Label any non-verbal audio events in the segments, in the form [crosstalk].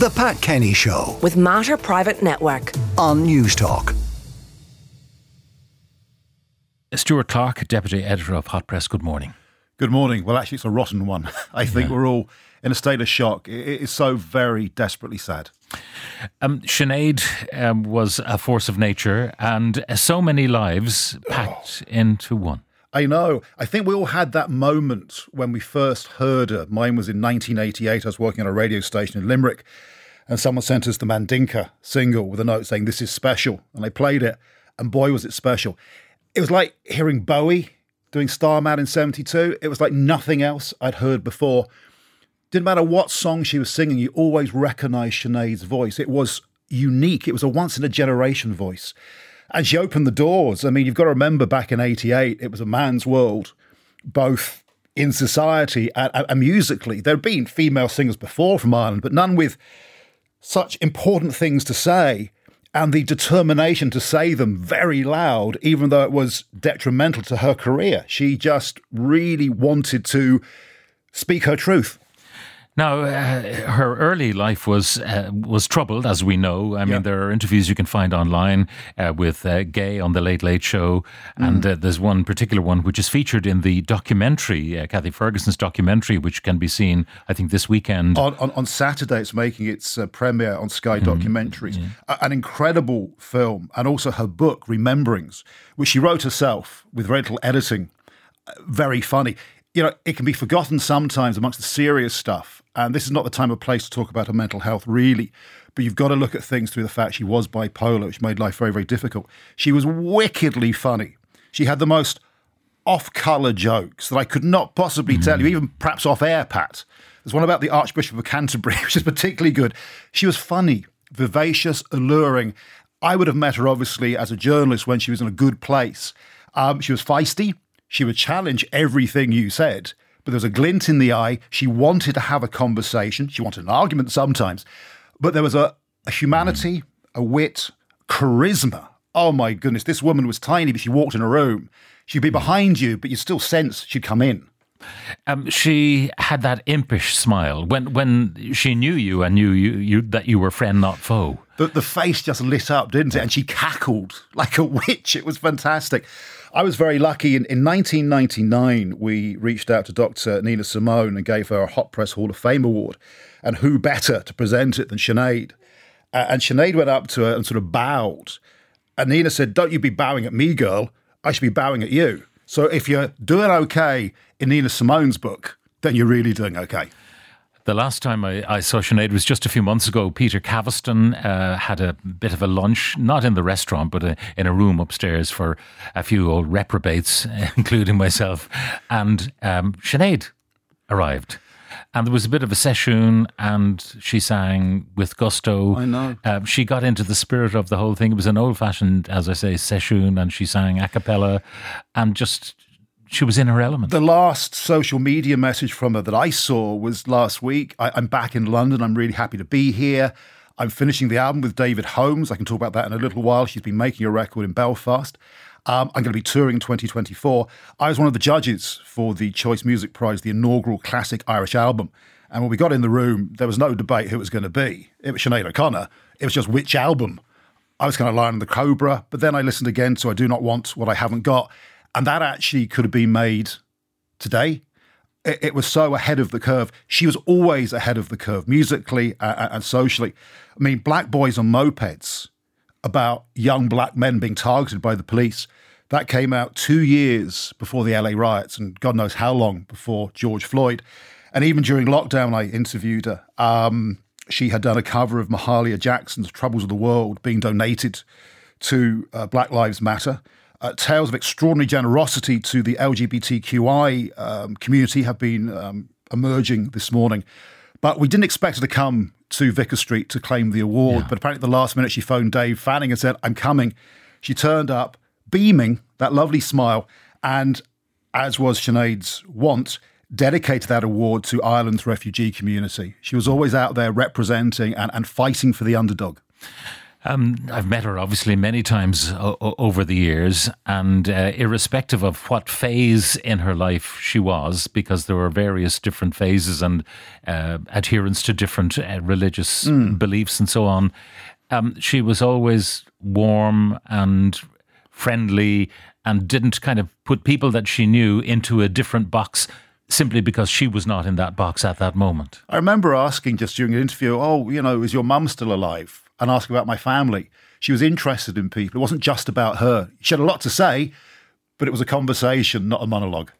The Pat Kenny Show with Mater Private Network. on Newstalk. Stuart Clark, Deputy Editor of Hot Press, good morning. Good morning. Well, actually, it's a rotten one. [laughs] I think we're all in a state of shock. It it is so very desperately sad. Um, Sinead um, was a force of nature and so many lives packed into one. I know. I think we all had that moment when we first heard her. Mine was in 1988. I was working on a radio station in Limerick, and someone sent us the Mandinka single with a note saying, This is special. And I played it, and boy, was it special. It was like hearing Bowie doing Starman in 72. It was like nothing else I'd heard before. Didn't matter what song she was singing, you always recognized Sinead's voice. It was unique, it was a once in a generation voice. And she opened the doors. I mean, you've got to remember back in 88, it was a man's world, both in society and, and- and musically. There had been female singers before from Ireland, but none with such important things to say and the determination to say them very loud, even though it was detrimental to her career. She just really wanted to speak her truth. Now, uh, her early life was uh, was troubled, as we know. I mean, Yeah. there are interviews you can find online uh, with uh, Gay on the Late Late Show, and uh, there's one particular one which is featured in the documentary, uh, Kathy Ferguson's documentary, which can be seen, I think, this weekend. on, on, on Saturday, it's making its uh, premiere on Sky Documentaries. A- an incredible film, and also her book, Rememberings, which she wrote herself with very little editing. Uh, Very funny. You know, it can be forgotten sometimes amongst the serious stuff. And this is not the time or place to talk about her mental health, really. But you've got to look at things through the fact she was bipolar, which made life very, very difficult. She was wickedly funny. She had the most off colour jokes that I could not possibly tell you, even perhaps off air, Pat. There's one about the Archbishop of Canterbury, [laughs] which is particularly good. She was funny, vivacious, alluring. I would have met her, obviously, as a journalist when she was in a good place. Um, she was feisty. She would challenge everything you said, but there was a glint in the eye. She wanted to have a conversation. She wanted an argument sometimes, but there was a, a humanity, a wit, charisma. Oh my goodness, this woman was tiny, but she walked in a room. She'd be hmm. behind you, but you still sense she'd come in. Um, she had that impish smile when when she knew you and knew you, you that you were friend, not foe. The, the face just lit up, didn't it? And she cackled [laughs] like a witch. It was fantastic. I was very lucky. In, in 1999, we reached out to Dr. Nina Simone and gave her a Hot Press Hall of Fame award. And who better to present it than Sinead? Uh, and Sinead went up to her and sort of bowed. And Nina said, Don't you be bowing at me, girl. I should be bowing at you. So if you're doing okay in Nina Simone's book, then you're really doing okay. The last time I, I saw Sinead was just a few months ago. Peter Caviston uh, had a bit of a lunch, not in the restaurant, but uh in a room upstairs for a few old reprobates, [laughs] including myself. And um, Sinead arrived. And there was a bit of a session, and she sang with gusto. I know. Um, she got into the spirit of the whole thing. It was an old fashioned, as I say, session, and she sang a cappella, and just she was in her element. The last social media message from her that I saw was last week. I, I'm back in London. I'm really happy to be here. I'm finishing the album with David Holmes. I can talk about that in a little while. She's been making a record in Belfast. Um, I'm going to be touring in 2024. I was one of the judges for the Choice Music Prize, the inaugural classic Irish album. And when we got in the room, there was no debate who it was going to be. It was Sinead O'Connor. It was just which album. I was going to line the Cobra, but then I listened again to I Do Not Want What I Haven't Got. And that actually could have been made today. It, it was so ahead of the curve. She was always ahead of the curve, musically uh, and socially. I mean, Black Boys on Mopeds, about young black men being targeted by the police. That came out two years before the LA riots, and God knows how long before George Floyd. And even during lockdown, I interviewed her. Um, she had done a cover of Mahalia Jackson's Troubles of the World being donated to uh, Black Lives Matter. Uh, tales of extraordinary generosity to the LGBTQI um, community have been um, emerging this morning. But we didn't expect her to come to Vicar Street to claim the award. But apparently, at the last minute, she phoned Dave Fanning and said, I'm coming. She turned up, beaming, that lovely smile, and as was Sinead's want, dedicated that award to Ireland's refugee community. She was always out there representing and, and fighting for the underdog. Um, I've met her obviously many times o- over the years, and uh, irrespective of what phase in her life she was, because there were various different phases and uh, adherence to different uh, religious mm. beliefs and so on, um, she was always warm and friendly and didn't kind of put people that she knew into a different box simply because she was not in that box at that moment. I remember asking just during an interview, oh, you know, is your mum still alive? And ask about my family. She was interested in people. It wasn't just about her. She had a lot to say, but it was a conversation, not a monologue.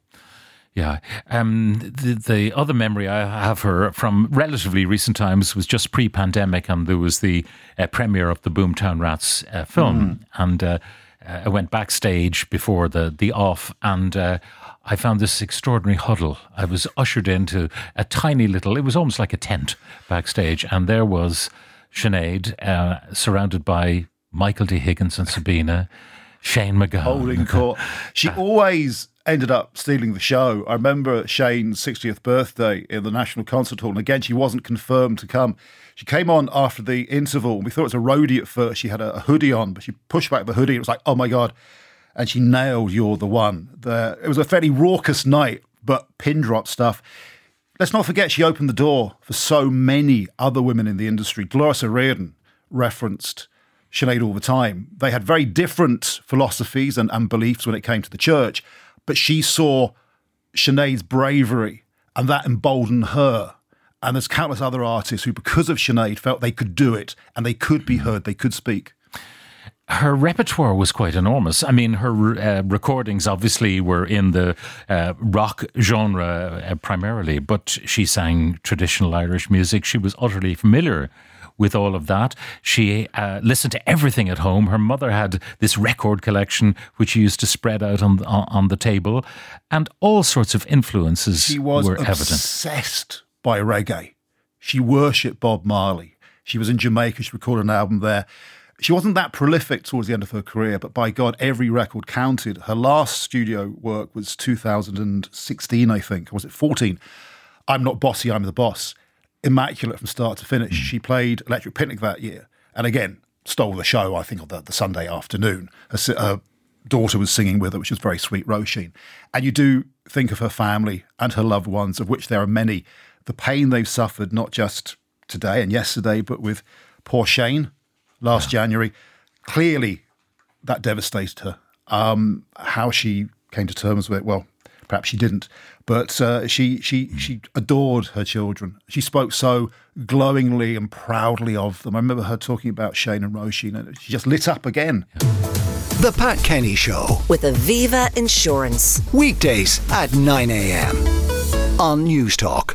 Yeah. Um, the, the other memory I have her from relatively recent times was just pre pandemic, and there was the uh, premiere of the Boomtown Rats uh, film. Mm. And uh, uh, I went backstage before the, the off, and uh, I found this extraordinary huddle. I was ushered into a tiny little, it was almost like a tent backstage, and there was Sinead uh, surrounded by Michael D. Higgins and Sabina, Shane MacGowan. Holding court. She [laughs] always ended up stealing the show. I remember Shane's 60th birthday in the National Concert Hall, and again, she wasn't confirmed to come. She came on after the interval, and we thought it was a roadie at first. She had a, hoodie on, but she pushed back the hoodie. It was like, oh my God and she nailed You're the One. The, it was a fairly raucous night, but pin drop stuff. Let's not forget she opened the door for so many other women in the industry. Dolores O'Riordan referenced Sinead all the time. They had very different philosophies and, and beliefs when it came to the church, but she saw Sinead's bravery and that emboldened her. And there's countless other artists who, because of Sinead, felt they could do it and they could be heard, they could speak her repertoire was quite enormous. I mean, her uh, recordings obviously were in the uh, rock genre uh, primarily, but she sang traditional Irish music. She was utterly familiar with all of that. She uh, listened to everything at home. Her mother had this record collection which she used to spread out on on, on the table, and all sorts of influences were evident. she was were obsessed evident. by reggae. She worshipped Bob Marley. She was in Jamaica. She recorded an album there she wasn't that prolific towards the end of her career, but by God, every record counted. Her last studio work was 2016, I think. Or was it 14? I'm not bossy, I'm the boss. Immaculate from start to finish. Mm. She played Electric Picnic that year. And again, stole the show, I think, on the, the Sunday afternoon. Her, her, daughter was singing with her, which was very sweet, Roisin. And you do think of her family and her loved ones, of which there are many. The pain they've suffered, not just today and yesterday, but with poor Shane, last yeah. January. Clearly, that devastated her. Um, how she came to terms with it, well, perhaps she didn't, but uh, she she mm. she adored her children. She spoke so glowingly and proudly of them. I remember her talking about Shane and Roisin, and she just lit up again. The Pat Kenny Show with Aviva Insurance weekdays at nine a.m. on Newstalk.